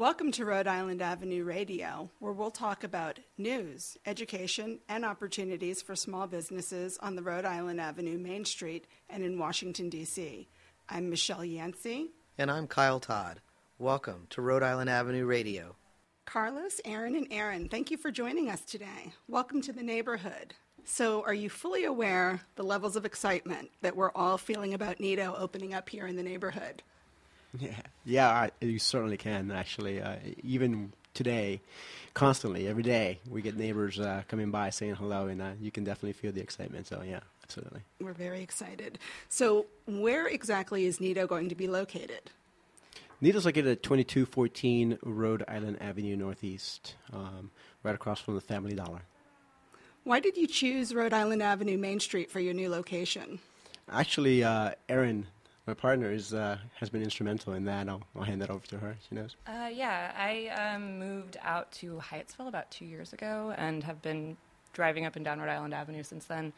Welcome to Rhode Island Avenue Radio, where we'll talk about news, education, and opportunities for small businesses on the Rhode Island Avenue Main Street and in Washington, D.C. I'm Michelle Yancey. And I'm Kyle Todd. Welcome to Rhode Island Avenue Radio. Carlos, Aaron, and Aaron, thank you for joining us today. Welcome to the neighborhood. So, are you fully aware the levels of excitement that we're all feeling about Nido opening up here in the neighborhood? Yeah, yeah, I, you certainly can. Actually, uh, even today, constantly, every day, we get neighbors uh, coming by saying hello, and uh, you can definitely feel the excitement. So, yeah, absolutely. We're very excited. So, where exactly is Nido going to be located? Nido's located at 2214 Rhode Island Avenue Northeast, um, right across from the Family Dollar. Why did you choose Rhode Island Avenue Main Street for your new location? Actually, uh, Erin my partner is uh, has been instrumental in that. I'll, I'll hand that over to her. She knows. Uh, yeah, I um, moved out to Hyattsville about two years ago and have been driving up and down Rhode Island Avenue since then.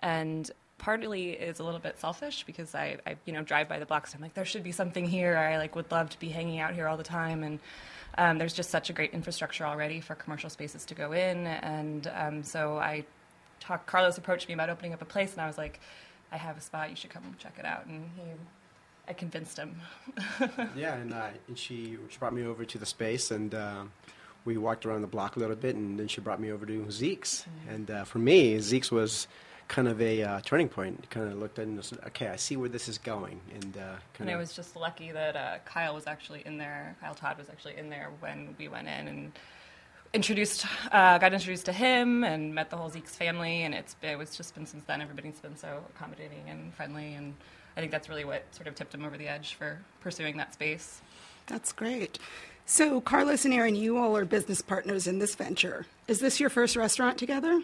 And partly is a little bit selfish because I, I you know drive by the blocks. I'm like there should be something here. I like would love to be hanging out here all the time and. Um, there's just such a great infrastructure already for commercial spaces to go in, and um, so I talked. Carlos approached me about opening up a place, and I was like, I have a spot. You should come check it out. And he, I convinced him. yeah, and, uh, and she she brought me over to the space, and uh, we walked around the block a little bit, and then she brought me over to Zeke's. Mm-hmm. And uh, for me, Zeke's was kind of a uh, turning point. Kind of looked at and said, "Okay, I see where this is going." And uh, and I was just lucky that uh, Kyle was actually in there. Kyle Todd was actually in there when we went in and introduced, uh, got introduced to him and met the whole Zeke's family, and it's it was just been since then. Everybody's been so accommodating and friendly, and I think that's really what sort of tipped him over the edge for pursuing that space. That's great. So, Carlos and Aaron, you all are business partners in this venture. Is this your first restaurant together?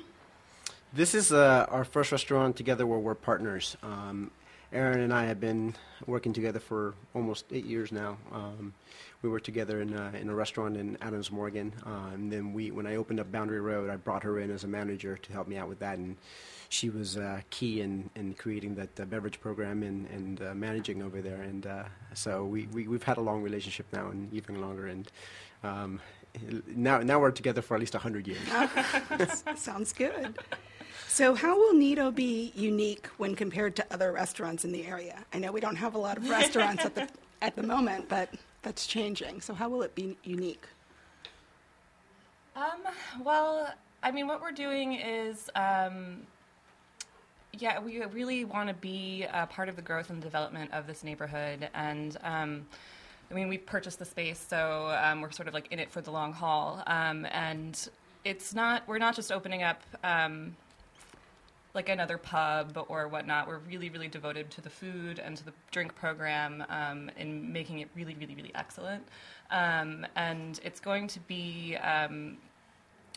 This is uh, our first restaurant together where we're partners. Um, Aaron and I have been working together for almost eight years now. Um, we worked together in, uh, in a restaurant in Adams Morgan, uh, and then we, when I opened up Boundary Road, I brought her in as a manager to help me out with that, and she was uh, key in, in creating that uh, beverage program and, and uh, managing over there. And uh, so we, we we've had a long relationship now, and even longer. And um, now now we're together for at least hundred years. Sounds good. So, how will Nido be unique when compared to other restaurants in the area? I know we don't have a lot of restaurants at the at the moment, but that's changing. So, how will it be unique? Um, well, I mean, what we're doing is, um, yeah, we really want to be a part of the growth and development of this neighborhood, and um, I mean, we purchased the space, so um, we're sort of like in it for the long haul, um, and it's not we're not just opening up um, like another pub or whatnot. We're really, really devoted to the food and to the drink program um, and making it really, really, really excellent. Um, and it's going to be, um,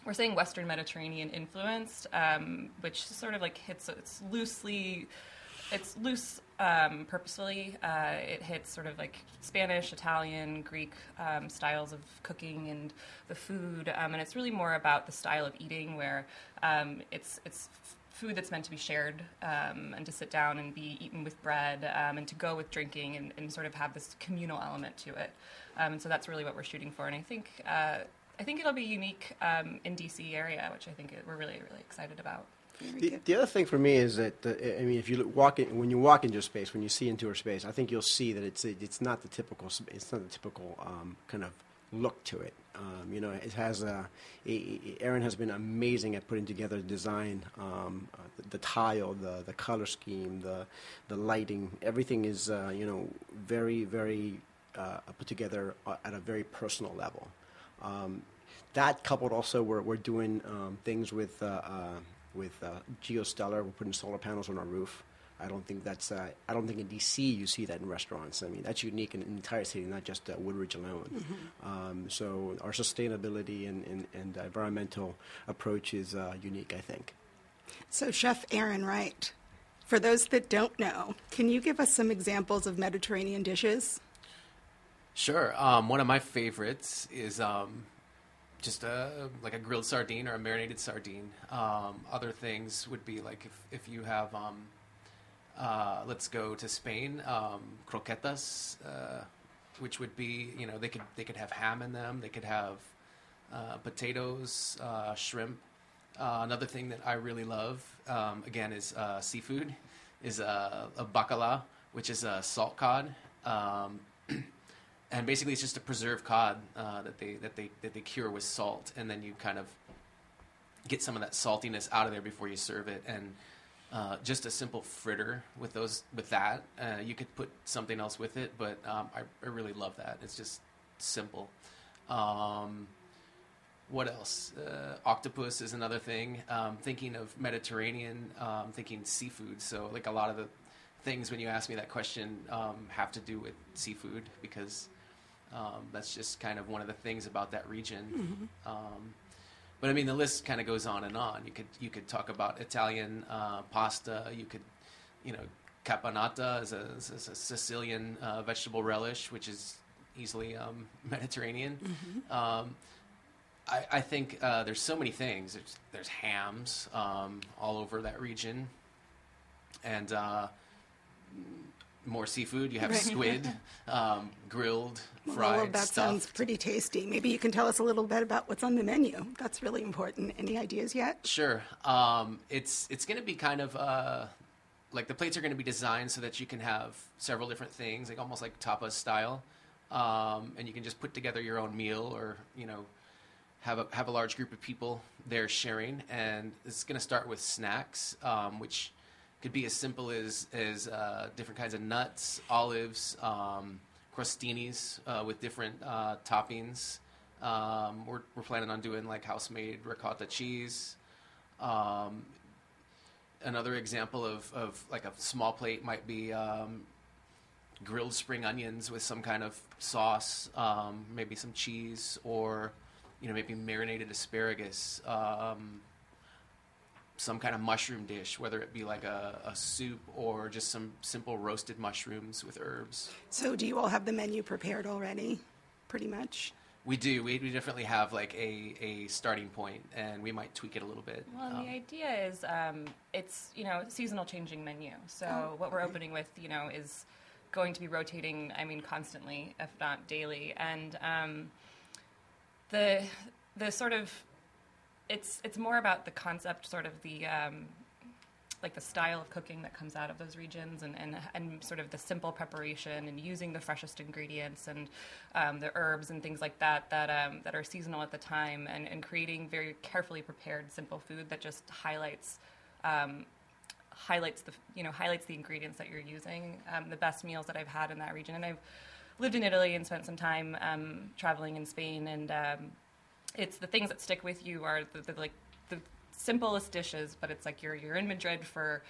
we're saying Western Mediterranean influenced, um, which sort of like hits, it's loosely, it's loose um, purposefully. Uh, it hits sort of like Spanish, Italian, Greek um, styles of cooking and the food, um, and it's really more about the style of eating, where um, it's it's food that's meant to be shared um, and to sit down and be eaten with bread um, and to go with drinking and, and, sort of have this communal element to it. Um, and so that's really what we're shooting for. And I think uh, I think it'll be unique um, in DC area, which I think it, we're really really excited about. The, the, other thing for me is that uh, I mean, if you look, walk in, when you walk into a space, when you see into a space, I think you'll see that it's it's not the typical it's not the typical um, kind of look to it. Um, you know, it has a, Aaron has been amazing at putting together the design, um, uh, the, the, tile, the the color scheme, the the lighting. Everything is uh, you know very very uh, put together uh, at a very personal level. Um, that coupled also, we're we're doing um, things with uh, uh, with GeoStellar. We're putting solar panels on our roof. I don't think that's. Uh, I don't think in DC you see that in restaurants. I mean, that's unique in, in the entire city, not just uh, Woodridge alone. Mm-hmm. Um, so our sustainability and, and, and environmental approach is uh, unique, I think. So, Chef Aaron Wright, for those that don't know, can you give us some examples of Mediterranean dishes? Sure. Um, one of my favorites is um, just a like a grilled sardine or a marinated sardine. Um, other things would be like if if you have um, uh, let's go to Spain. Um, croquetas. Uh, which would be you know they could they could have ham in them, they could have uh, potatoes, uh, shrimp. Uh, another thing that I really love um, again is seafood, is uh, a bacala, which is a salt cod. Um, and basically, it's just a preserved cod that they that they that they cure with salt, and then you kind of get some of that saltiness out of there before you serve it. And uh, just a simple fritter with those with that, uh, you could put something else with it, but um, I, I really love that. It's just simple. Um, what else? Uh, octopus is another thing. Um, thinking of Mediterranean, um, thinking seafood. So like a lot of the things when you ask me that question um, have to do with seafood because um, that's just kind of one of the things about that region. Um, but I mean, the list kind of goes on and on. You could you could talk about Italian uh, pasta. You could, you know, caponata is a, is a Sicilian uh, vegetable relish, which is easily um, Mediterranean. Um, I, I think uh, there's so many things. There's, there's hams um, all over that region, and uh, more seafood. You have Right. squid, um, grilled, Well, fried, of that sounds pretty tasty. Maybe you can tell us a little bit about what's on the menu. That's really important. Any ideas yet? Sure. Um, it's it's going to be kind of uh, like the plates are going to be designed so that you can have several different things, like almost like tapas style, um, and you can just put together your own meal, or you know, have a have a large group of people there sharing. And it's going to start with snacks, um, which could be as simple as as uh, different kinds of nuts, olives, um, crostinis uh, with different uh, toppings. Um, we're, we're planning on doing like house made ricotta cheese. Um, another example of, of like a small plate might be um, grilled spring onions with some kind of sauce, um, maybe some cheese, or you know maybe marinated asparagus. Some kind of mushroom dish, whether it be like a, a soup or just some simple roasted mushrooms with herbs. So, do you all have the menu prepared already? Pretty much. We do. We, we definitely have like a, a starting point, and we might tweak it a little bit. Well, Um, the idea is um, it's you know seasonal changing menu. So Oh, what we're okay. opening with you know is going to be rotating. I mean, constantly, if not daily. And um, the the sort of it's it's more about the concept, sort of the um, like the style of cooking that comes out of those regions and, and, and sort of the simple preparation and using the freshest ingredients and um, the herbs and things like that that, um, that are seasonal at the time and, and creating very carefully prepared simple food that just highlights um, highlights the you know highlights the ingredients that you're using. Um, the best meals that I've had in that region and I've lived in Italy and spent some time um, traveling in Spain and um, it's the things that stick with you are the, the like the simplest dishes, but it's like you're you're in Madrid for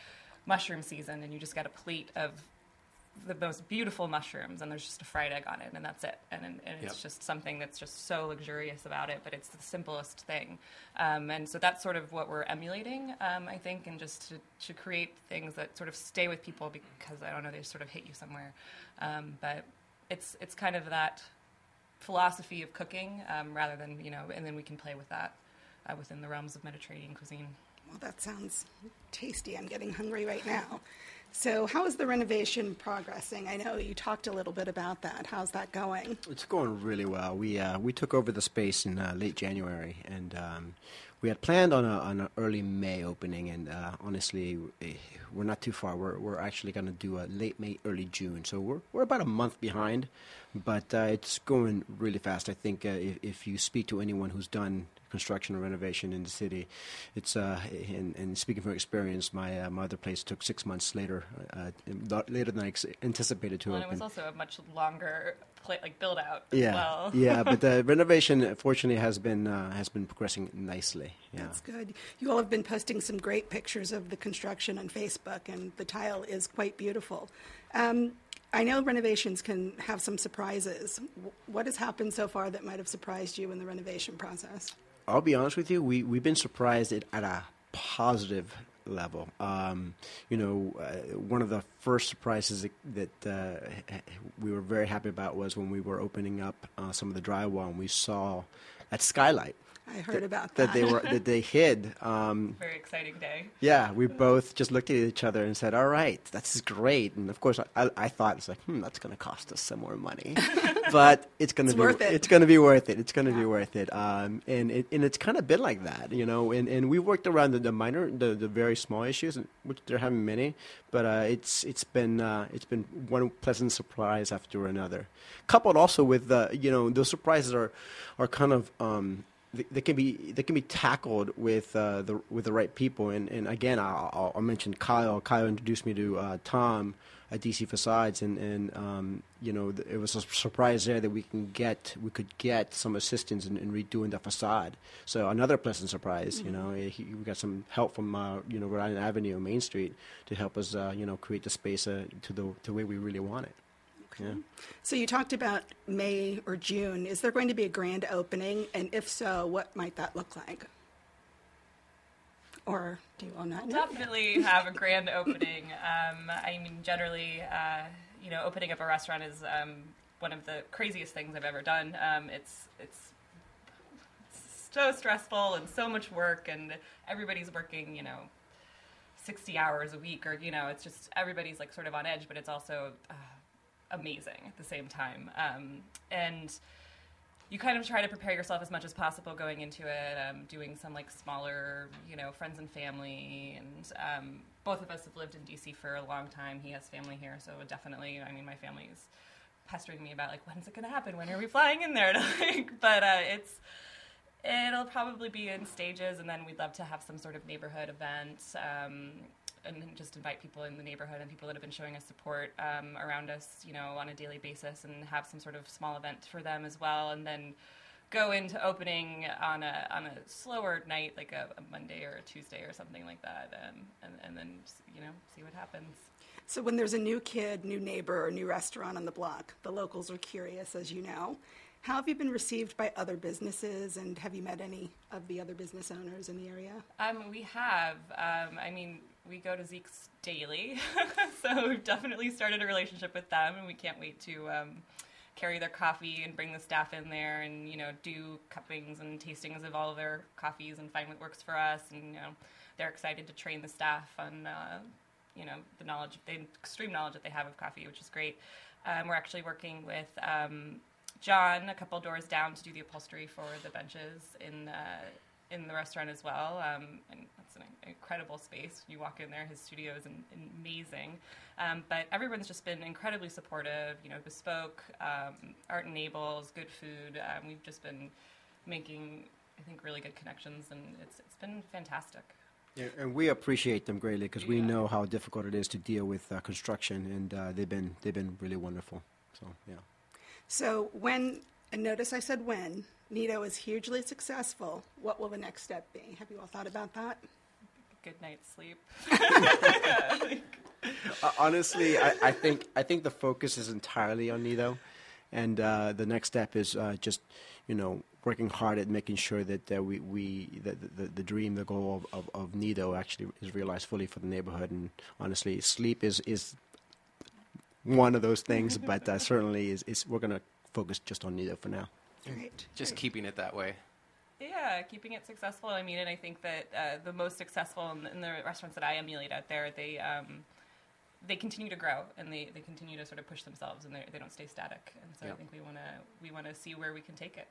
mushroom season and you just get a plate of the most beautiful mushrooms and there's just a fried egg on it and that's it. And, and, and it's Yep. just something that's just so luxurious about it but it's the simplest thing. Um, and so that's sort of what we're emulating um, i think and just to, to create things that sort of stay with people because i don't know they sort of hit you somewhere. Um, but it's it's kind of that philosophy of cooking um, rather than you know and then we can play with that uh, within the realms of mediterranean cuisine Well, that sounds tasty. I'm getting hungry right now. So, how is the renovation progressing? I know you talked a little bit about that. How's that going? It's going really well. We uh, we took over the space in uh, late January, and um, we had planned on a on an early May opening. And uh, honestly, eh, we're not too far. We're we're actually going to do a late May, early June. So we're we're about a month behind, but uh, it's going really fast. I think uh, if, if you speak to anyone who's done construction or renovation in the city, it's uh, and, and speaking from experience, my uh, my other place took six months later, uh, later than I anticipated to well, and it was also a much longer play, like build out Yeah, well yeah, but the renovation, fortunately, has been uh, has been progressing nicely. Yeah, That's good. You all have been posting some great pictures of the construction on Facebook, and the tile is quite beautiful. Um, I know renovations can have some surprises. What has happened so far that might have surprised you in the renovation process? I'll be honest with you. We we've been surprised at, at a positive level. Um, you know, uh, one of the first surprises that, uh, we were very happy about was when we were opening up uh, some of the drywall and we saw that skylight. I heard about that. that they were that they hid. Um, Very exciting day. yeah, we both just looked at each other and said, "All right, that's great." And of course, I, I thought it's like, "Hmm, that's going to cost us some more money," but it's going to be worth it. it's going to be worth it. It's going to be worth it. Um, and it, and it's kind of been like that, you know. And, and we worked around the, the minor, the, the very small issues, which there haven't many, but uh, it's it's been uh, it's been one pleasant surprise after another, coupled also with the you know those surprises are are kind of. Um, they can be they can be tackled with uh, the with the right people and and again I'll, I'll- mention Kyle. Kyle introduced me to uh, Tom at DC Facades and and um, you know it was a surprise there that we can get we could get some assistance in, in redoing the facade. So another pleasant surprise. You know he, we got some help from uh, you know Rhode Island Avenue, Main Street, to help us uh, you know create the space uh, to the to the way we really want it. Yeah. So you talked about May or June. Is there going to be a grand opening? And if so, what might that look like? Or do you all not know? Definitely have a grand opening. Um, I mean, generally, uh, you know, opening up a restaurant is um, one of the craziest things I've ever done. Um, it's it's so stressful and so much work, and everybody's working, you know, sixty hours a week, or you know, it's just everybody's like sort of on edge, but it's also uh, amazing at the same time. Um, and you kind of try to prepare yourself as much as possible going into it, um, doing some like smaller, you know, friends and family. And um, both of us have lived in DC for a long time. He has family here, so definitely, I mean, my family is pestering me about like, when's it going to happen? When are we flying in there? But uh, it's it'll probably be in stages, and then we'd love to have some sort of neighborhood event. Um, and just invite people in the neighborhood and people that have been showing us support um, around us, you know, on a daily basis, and have some sort of small event for them as well, and then go into opening on a on a slower night, like a, a Monday or a Tuesday or something like that, um, and and then you know see what happens. So when there's a new kid, new neighbor, or new restaurant on the block, the locals are curious, as you know. How have you been received by other businesses, and have you met any of the other business owners in the area? Um, we have. Um, I mean, we go to Zeke's daily, so we've definitely started a relationship with them, and we can't wait to um, carry their coffee and bring the staff in there, and you know, do cuppings and tastings of all of their coffees and find what works for us. And you know, they're excited to train the staff on, uh, you know, the knowledge, the extreme knowledge that they have of coffee, which is great. Um, we're actually working with. Um, John, a couple doors down, to do the upholstery for the benches in uh, in the restaurant as well. Um, and that's an incredible space. You walk in there, his studio is an, amazing. Um, but everyone's just been incredibly supportive. You know, bespoke um, Art Enables, good food. Um, we've just been making, I think, really good connections, and it's it's been fantastic. Yeah, and we appreciate them greatly because we know how difficult it is to deal with uh, construction, and uh, they've been they've been really wonderful. So yeah. So when, and notice I said when, Nido is hugely successful, what will the next step be? Have you all thought about that? Good night's sleep. Uh, honestly, I, I think I think the focus is entirely on Nido, and uh, the next step is uh, just you know working hard at making sure that uh, we we the, the the dream, the goal of, of, of Nido actually is realized fully for the neighborhood. And honestly, sleep is is one of those things, but uh, certainly is, is we're gonna focus just on Nido for now. Great. Just Great. keeping it that way. Yeah, keeping it successful. I mean, and I think that uh, the most successful in the, in the restaurants that I emulate out there, they um, they continue to grow and they, they continue to sort of push themselves and they they don't stay static. And so Yeah. I think we want to we want to see where we can take it.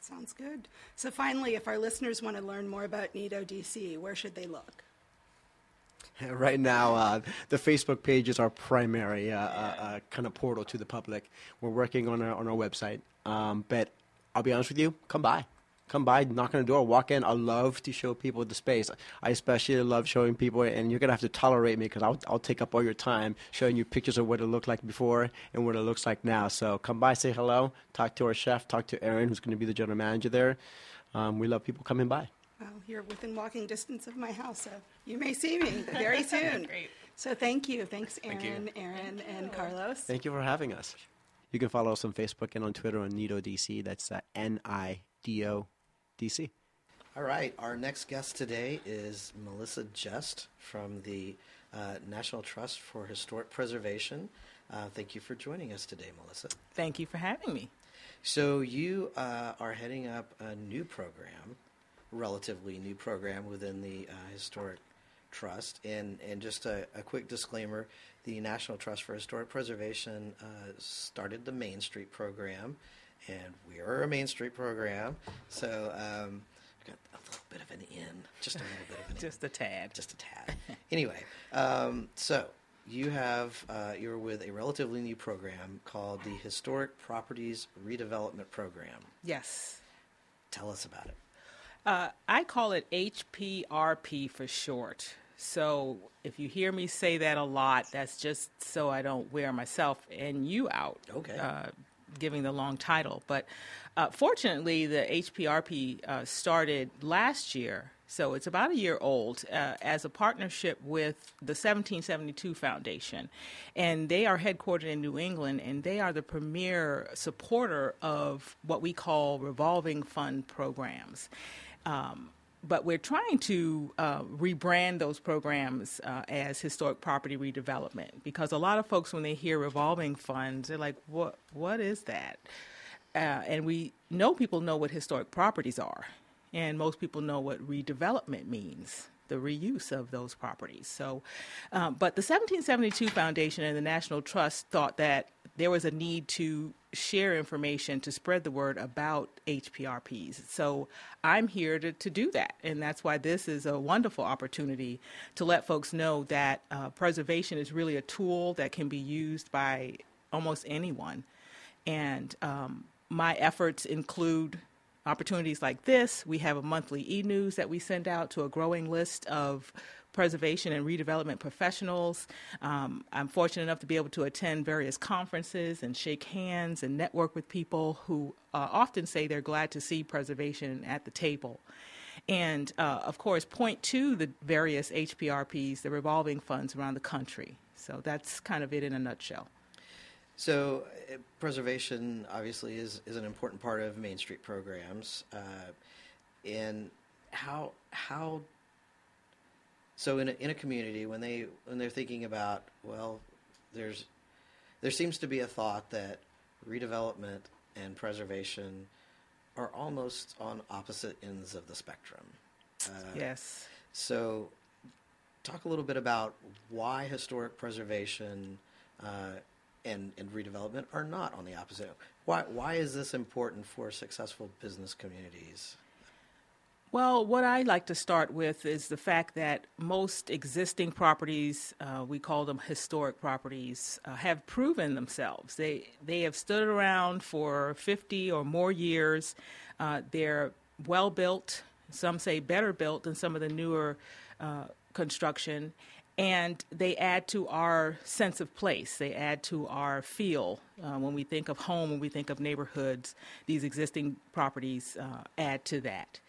Sounds good. So finally, if our listeners want to learn more about Nido DC, where should they look? Right now, uh, the Facebook page is our primary uh, uh, uh, kind of portal to the public. We're working on our on our website, um, but I'll be honest with you, come by, come by, knock on the door, walk in. I love to show people the space. I especially love showing people, and you're gonna have to tolerate me because I'll I'll take up all your time showing you pictures of what it looked like before and what it looks like now. So come by, say hello, talk to our chef, talk to Aaron, who's going to be the general manager there. Um, we love people coming by. Well, you're within walking distance of my house, so you may see me very soon. Great. So thank you. Thanks, Thank you. Aaron, Aaron, and Carlos. Thank you for having us. You can follow us on Facebook and on Twitter on Nido DC. That's uh, N I D O D C. All right, our next guest today is Melissa Jest from the uh, National Trust for Historic Preservation. Uh, thank you for joining us today, Melissa. Thank you for having me. So you uh, are heading up a new program, relatively new program within the uh, Historic Trust. And, and just a, a quick disclaimer the National Trust for Historic Preservation uh, started the Main Street program, and we are a Main Street program. So um, I've got a little bit of an in, just a little bit of an in Just a tad. just a tad. anyway, um, so you have uh, you're with a relatively new program called the Historic Properties Redevelopment Program. Yes. Tell us about it. Uh, I call it HPRP for short. So if you hear me say that a lot, that's just so I don't wear myself and you out. Okay. Uh, giving the long title. But uh, fortunately, the HPRP uh, started last year. So it's about a year old uh, as a partnership with the 1772 Foundation. And they are headquartered in New England, and they are the premier supporter of what we call revolving fund programs. Um, but we're trying to uh, rebrand those programs uh, as historic property redevelopment because a lot of folks, when they hear revolving funds, they're like, "What? What is that?" Uh, and we know people know what historic properties are, and most people know what redevelopment means. The reuse of those properties. So, um, but the 1772 Foundation and the National Trust thought that there was a need to share information to spread the word about HPRPs. So I'm here to, to do that. And that's why this is a wonderful opportunity to let folks know that uh, preservation is really a tool that can be used by almost anyone. And um, my efforts include opportunities like this. We have a monthly e news that we send out to a growing list of preservation and redevelopment professionals. Um, I'm fortunate enough to be able to attend various conferences and shake hands and network with people who uh, often say they're glad to see preservation at the table. And uh, of course, point to the various HPRPs, the revolving funds around the country. So that's kind of it in a nutshell. So uh, preservation obviously is, is an important part of Main Street programs. Uh, and how how so in a, in a community when they when they're thinking about well there's there seems to be a thought that redevelopment and preservation are almost on opposite ends of the spectrum. Uh, Yes. So, talk a little bit about why historic preservation uh, and, and redevelopment are not on the opposite. Why, why is this important for successful business communities? Well, what I like to start with is the fact that most existing properties, uh, we call them historic properties, uh, have proven themselves. They they have stood around for 50 or more years. Uh, they're well built. Some say better built than some of the newer uh, construction, and they add to our sense of place. They add to our feel. Uh, when we think of home, when we think of neighborhoods, these existing properties uh, add to that.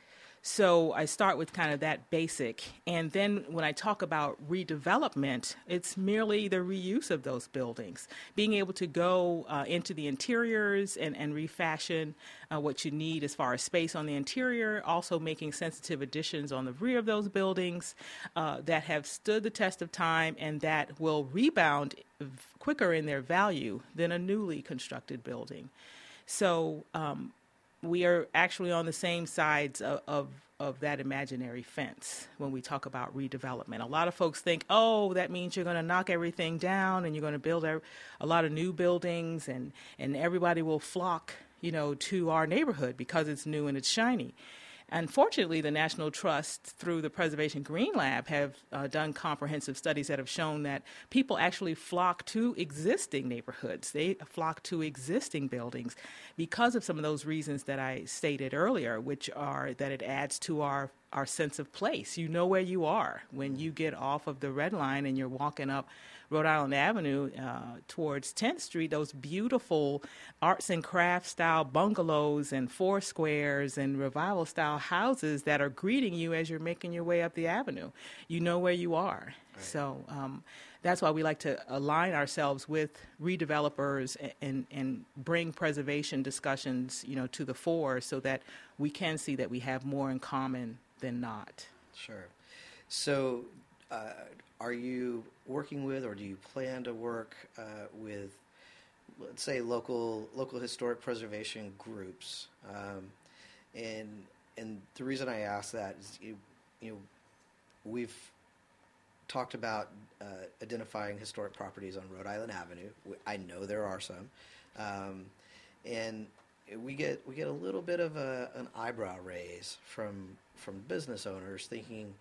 So I start with kind of that basic. And then when I talk about redevelopment, it's merely the reuse of those buildings, being able to go uh, into the interiors and, and refashion uh, what you need as far as space on the interior, also making sensitive additions on the rear of those buildings uh, that have stood the test of time and that will rebound quicker in their value than a newly constructed building. So, um, we are actually on the same sides of, of, of, that imaginary fence when we talk about redevelopment. A lot of folks think, oh, that means you're going to knock everything down and you're going to build a, a lot of new buildings and, and everybody will flock, you know, to our neighborhood because it's new and it's shiny. Unfortunately, the National Trust, through the Preservation Green Lab, have uh, done comprehensive studies that have shown that people actually flock to existing neighborhoods. They flock to existing buildings because of some of those reasons that I stated earlier, which are that it adds to our our sense of place. You know where you are when you get off of the red line and you're walking up Rhode Island Avenue uh, towards 10th Street, those beautiful arts and crafts style bungalows and four squares and revival style houses that are greeting you as you're making your way up the avenue. You know where you are. Right. So um, that's why we like to align ourselves with redevelopers and, and, and bring preservation discussions, you know, to the fore so that we can see that we have more in common than not. Sure. So, uh, are you working with, or do you plan to work uh, with let's say local local historic preservation groups, um, and and the reason I ask that is you you know we've talked about uh, identifying historic properties on Rhode Island Avenue. I know there are some, um, and we get we get a little bit of a, an eyebrow raise from from business owners thinking,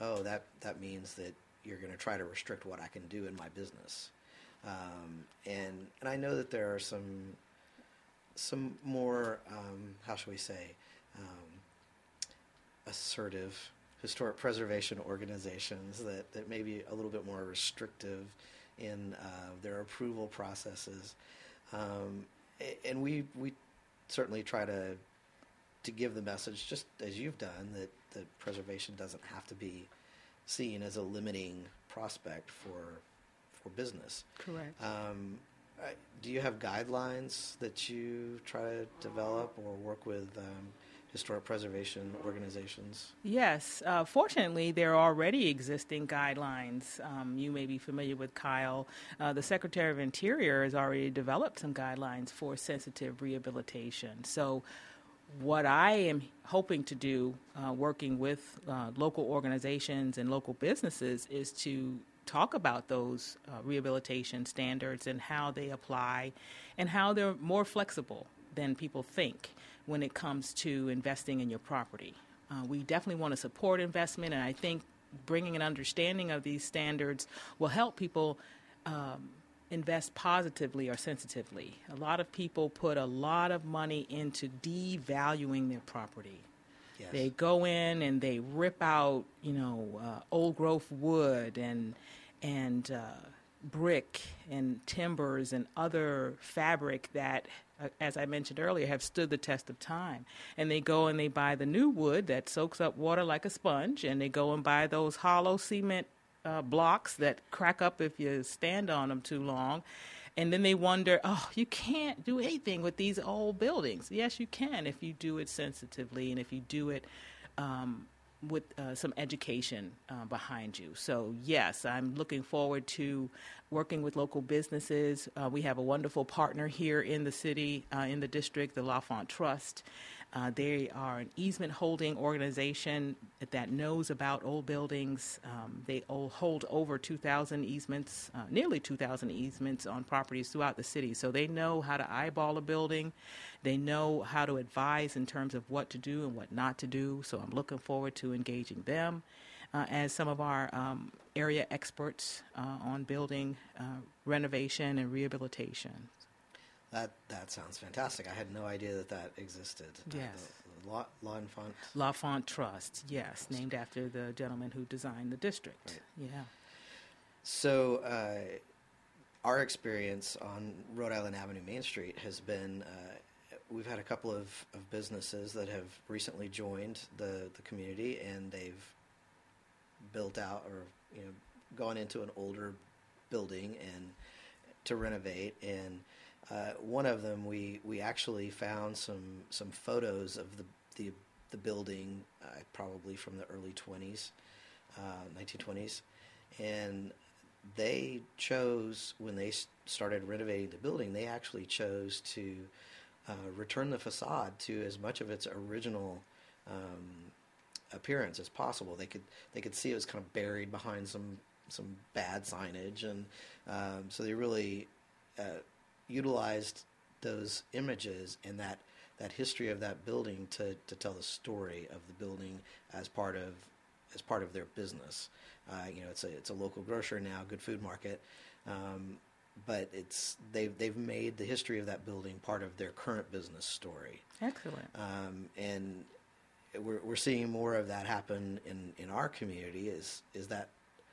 oh that that means that you're going to try to restrict what I can do in my business, um, and and I know that there are some some more um, how shall we say um, assertive historic preservation organizations that, that may be a little bit more restrictive in uh, their approval processes. Um, and we, we certainly try to, to give the message, just as you've done, that, that preservation doesn't have to be seen as a limiting prospect for, for business. Correct. Um, do you have guidelines that you try to develop or work with um, historic preservation organizations? Yes, uh, fortunately, there are already existing guidelines. Um, you may be familiar with Kyle. Uh, the Secretary of Interior has already developed some guidelines for sensitive rehabilitation. So, what I am hoping to do, uh, working with uh, local organizations and local businesses, is to talk about those uh, rehabilitation standards and how they apply and how they're more flexible than people think when it comes to investing in your property. Uh, we definitely want to support investment, and I think bringing an understanding of these standards will help people um, invest positively or sensitively. A lot of people put a lot of money into devaluing their property. Yes. They go in and they rip out, you know, uh, old growth wood and and uh, brick and timbers and other fabric that, uh, as I mentioned earlier, have stood the test of time. And they go and they buy the new wood that soaks up water like a sponge, and they go and buy those hollow cement uh, blocks that crack up if you stand on them too long. And then they wonder, oh, you can't do anything with these old buildings. Yes, you can if you do it sensitively and if you do it um, with uh, some education uh, behind you. So, yes, I'm looking forward to working with local businesses. Uh, we have a wonderful partner here in the city, uh, in the district, the L'Enfant Trust. Uh, they are an easement holding organization that knows about old buildings. Um, they hold over 2,000 easements, uh, nearly 2,000 easements on properties throughout the city. So they know how to eyeball a building. They know how to advise in terms of what to do and what not to do. So I'm looking forward to engaging them uh, as some of our um, area experts uh, on building uh, renovation and rehabilitation. That that sounds fantastic. I had no idea that that existed. Uh, Yes. the, the law, law Enfant. L'Enfant Trust, yes, named after the gentleman who designed the district. Yeah. So, uh, our experience on Rhode Island Avenue Main Street has been uh, we've had a couple of, of businesses that have recently joined the, the community and they've built out or you know gone into an older building and to renovate. And uh, one of them we, we actually found some some photos of the the, the building uh, probably from the early 20s uh, 1920s and they chose when they started renovating the building they actually chose to uh, return the facade to as much of its original um, appearance as possible they could they could see it was kind of buried behind some some bad signage and um, so they really uh, utilized those images and that that history of that building to, to tell the story of the building as part of as part of their business. Uh, you know, it's a it's a local grocer now, good food market, um, but it's they've they've made the history of that building part of their current business story, Excellent. um, and we're we're seeing more of that happen in, in our community. Is is that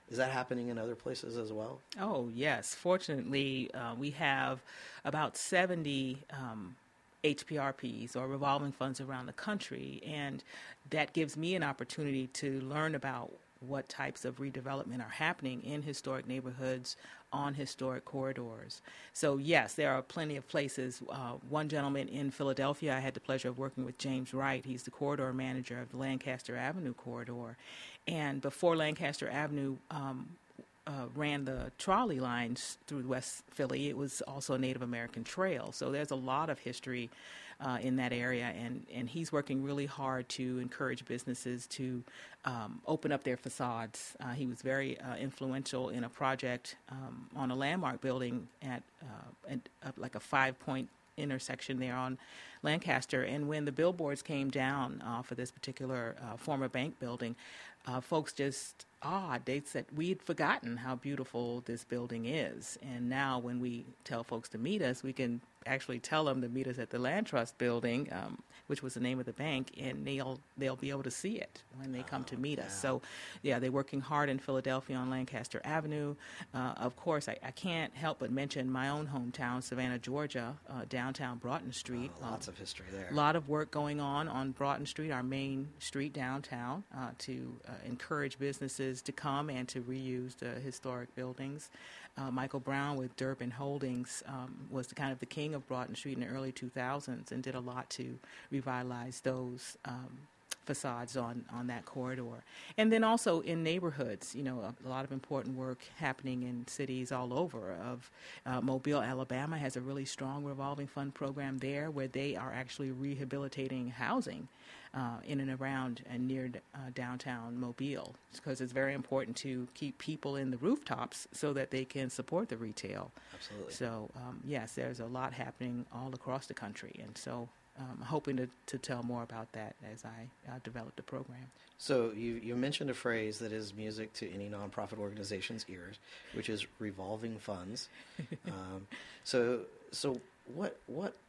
is that happening in other places as well? Oh, yes. Fortunately, uh, we have about 70 um, HPRPs or revolving funds around the country, and that gives me an opportunity to learn about what types of redevelopment are happening in historic neighborhoods on historic corridors. So, yes, there are plenty of places. Uh, one gentleman in Philadelphia, I had the pleasure of working with James Wright. He's the corridor manager of the Lancaster Avenue corridor. And before Lancaster Avenue um, uh, ran the trolley lines through West Philly, it was also a Native American trail. So there's a lot of history uh, in that area, and, and he's working really hard to encourage businesses to um, open up their facades. Uh, he was very uh, influential in a project um, on a landmark building at, uh, at like a five point intersection there on Lancaster. And when the billboards came down uh, for this particular uh, former bank building, uh, folks just odd. They said we'd forgotten how beautiful this building is, and now when we tell folks to meet us, we can actually tell them to meet us at the Land Trust building, um, which was the name of the bank, and they'll they'll be able to see it when they come to Oh, meet us. So, yeah, they're working hard in Philadelphia on Lancaster Avenue. Uh, of course, I, I can't help but mention my own hometown, Savannah, Georgia, uh, downtown Broughton Street. Oh, lots Um, of history there. a lot of work going on on Broughton Street, our main street downtown, uh, to uh, encourage businesses to come and to reuse the historic buildings. Uh, Michael Brown with Durbin Holdings um, was the kind of the king of Broughton Street in the early 2000s and did a lot to revitalize those. Um, facades on, on that corridor. And then also in neighborhoods, you know, a, a lot of important work happening in cities all over. Of uh, Mobile, Alabama has a really strong revolving fund program there where they are actually rehabilitating housing uh, in and around and near uh, downtown Mobile because it's very important to keep people in the rooftops so that they can support the retail. Absolutely. So, um, yes, there's a lot happening all across the country. And so um, hoping to, to tell more about that as I uh, develop the program. So you, you mentioned a phrase that is music to any nonprofit organization's ears, which is revolving funds. um, so so what what what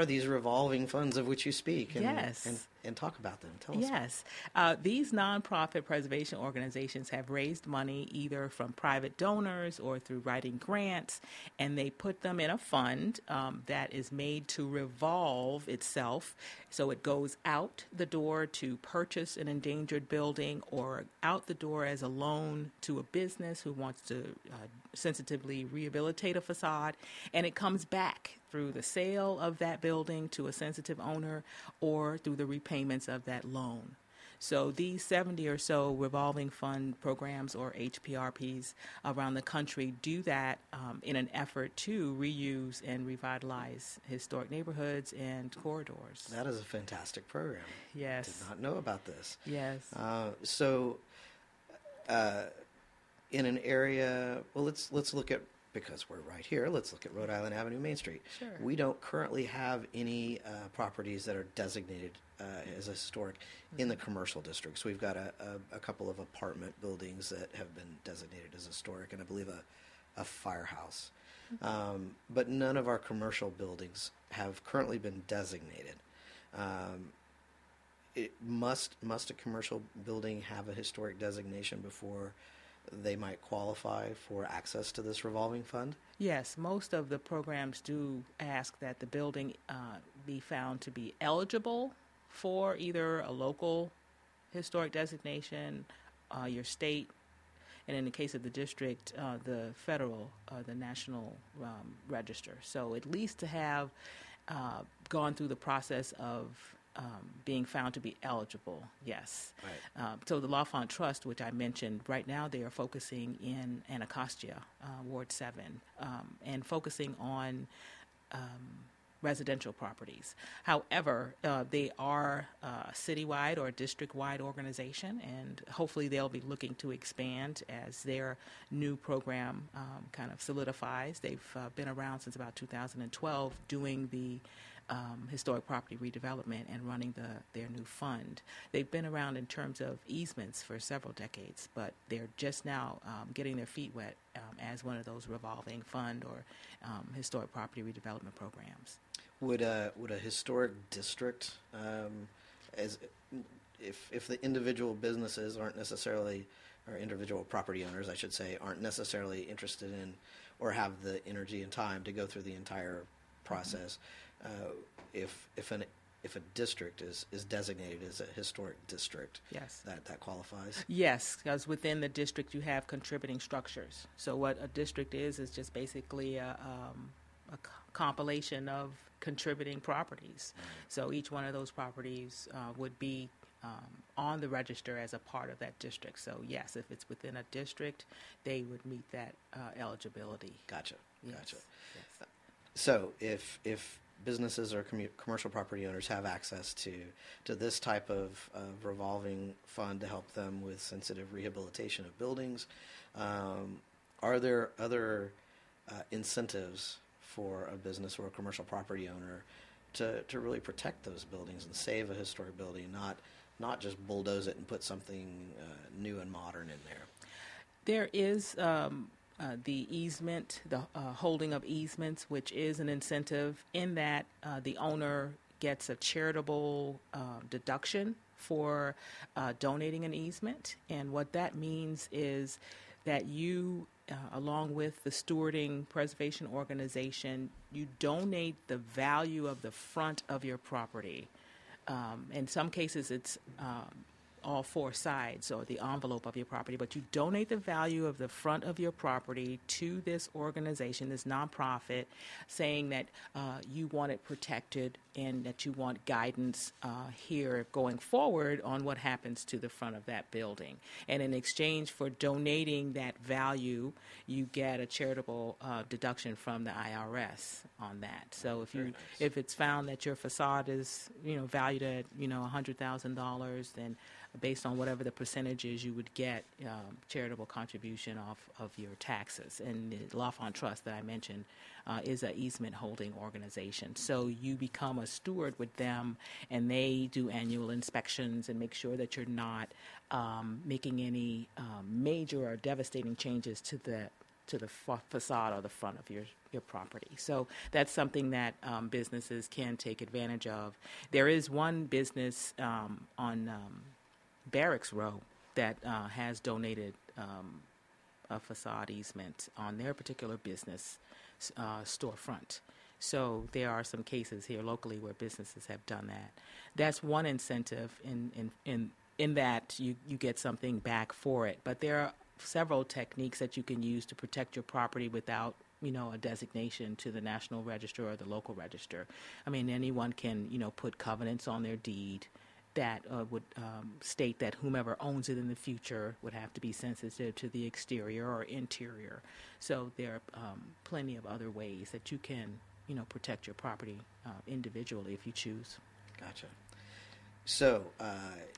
are these revolving funds of which you speak? And, Yes. and, and talk about them. Tell us. Yes. Uh, these nonprofit preservation organizations have raised money either from private donors or through writing grants, and they put them in a fund um, that is made to revolve itself. So it goes out the door to purchase an endangered building or out the door as a loan to a business who wants to uh, sensitively rehabilitate a facade, and it comes back through the sale of that building to a sensitive owner or through the repayments of that loan. So these 70 or so revolving fund programs or HPRPs around the country do that um, in an effort to reuse and revitalize historic neighborhoods and corridors. That is a fantastic program. Yes. Did not know about this. Yes. Uh, so, uh, in an area, well, let's let's look at because we're right here. Let's look at Rhode Island Avenue, Main Street. Sure. We don't currently have any uh, properties that are designated uh, as historic in the commercial districts. We've got a, a, a couple of apartment buildings that have been designated as historic, and I believe a, a firehouse. Um, but none of our commercial buildings have currently been designated. Um, it must must a commercial building have a historic designation before they might qualify for access to this revolving fund? Yes, most of the programs do ask that the building uh, be found to be eligible for either a local historic designation, uh, your state, and in the case of the district, uh, the federal, uh, the national um, register. So at least to have uh, gone through the process of um, being found to be eligible, yes. Right. Um, so the L'Enfant Trust, which I mentioned, right now they are focusing in Anacostia, uh, Ward 7, um, and focusing on um, residential properties. However, uh, they are a citywide or district-wide organization, and hopefully they'll be looking to expand as their new program um, kind of solidifies. They've uh, been around since about 2012 doing the um, historic property redevelopment and running the, their new fund. They've been around in terms of easements for several decades, but they're just now um, getting their feet wet um, as one of those revolving fund or um, historic property redevelopment programs. Would a would a historic district, um, as if if the individual businesses aren't necessarily or individual property owners, I should say, aren't necessarily interested in or have the energy and time to go through the entire process, uh, if if an if a district is, is designated as a historic district, Yes. that that qualifies. Yes, because within the district you have contributing structures. So what a district is is just basically a, um, a c- compilation of contributing properties. So each one of those properties uh, would be um, on the register as a part of that district. So yes, if it's within a district, they would meet that uh, eligibility. Gotcha. Yes, Gotcha. yes. So if if businesses or commu- commercial property owners have access to to this type of, revolving fund to help them with sensitive rehabilitation of buildings, um, are there other uh, incentives for a business or a commercial property owner to, to really protect those buildings and save a historic building, not not just bulldoze it and put something uh, new and modern in there? There is um, uh, the easement, the uh, holding of easements, which is an incentive in that uh, the owner gets a charitable uh, deduction for uh, donating an easement. And what that means is that you, uh, along with the stewarding preservation organization, you donate the value of the front of your property. Um, in some cases, it's um, all four sides or the envelope of your property, but you donate the value of the front of your property to this organization, this nonprofit, saying that uh, you want it protected and that you want guidance uh, here going forward on what happens to the front of that building. And in exchange for donating that value, you get a charitable uh, deduction from the IRS on that. So if you if it's found that your facade is you know valued at you know hundred thousand dollars, then based on whatever the percentage is, you would get um, charitable contribution off of your taxes. And the L'Enfant Trust that I mentioned uh, is an easement holding organization. So you become a steward with them, and they do annual inspections and make sure that you're not um, making any um, major or devastating changes to the to the fa- facade or the front of your, your property. So that's something that um, businesses can take advantage of. There is one business um, on um, Barracks Row that uh, has donated um, a facade easement on their particular business uh, storefront. So there are some cases here locally where businesses have done that. That's one incentive in, in, in, in that you, you get something back for it. But there are several techniques that you can use to protect your property without you know a designation to the national register or the local register i mean anyone can you know put covenants on their deed that uh, would um, state that whomever owns it in the future would have to be sensitive to the exterior or interior. So there are um, plenty of other ways that you can, you know, protect your property uh, individually if you choose. Gotcha. So, uh,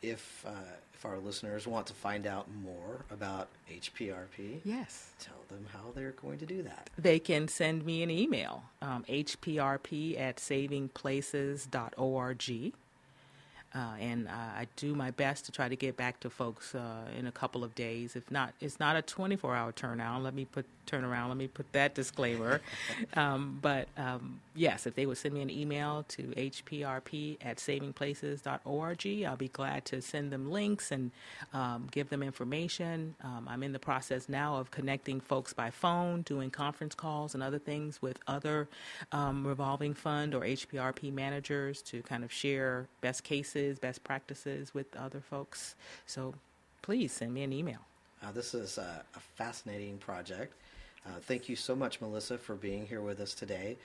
if uh, if our listeners want to find out more about HPRP, Yes. tell them how they're going to do that. They can send me an email, um, hprp at savingplaces.org. Uh, and uh, I do my best to try to get back to folks uh, in a couple of days. If not, it's not a 24-hour turnaround. Let me put turnaround. Let me put that disclaimer. um, but um, yes, if they would send me an email to hprp at savingplaces.org, I'll be glad to send them links and um, give them information. Um, I'm in the process now of connecting folks by phone, doing conference calls and other things with other um, revolving fund or HPRP managers to kind of share best cases, best practices with other folks. So please send me an email. Uh, this is a, a fascinating project. Uh, thank you so much, Melissa, for being here with us today.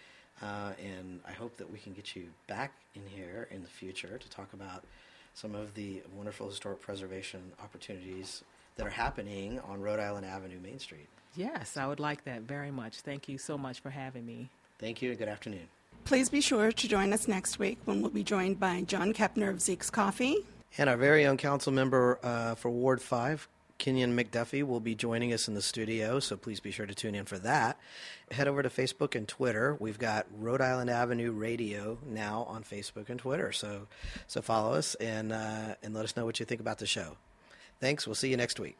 Uh, and I hope that we can get you back in here in the future to talk about some of the wonderful historic preservation opportunities that are happening on Rhode Island Avenue, Main Street. Yes, I would like that very much. Thank you so much for having me. Thank you and good afternoon. Please be sure to join us next week when we'll be joined by John Kepner of Zeke's Coffee. And our very own council member uh, for Ward 5, Kenyan McDuffie, will be joining us in the studio, so please be sure to tune in for that. Head over to Facebook and Twitter. We've got Rhode Island Avenue Radio now on Facebook and Twitter, so so follow us and uh, and let us know what you think about the show. Thanks. We'll see you next week.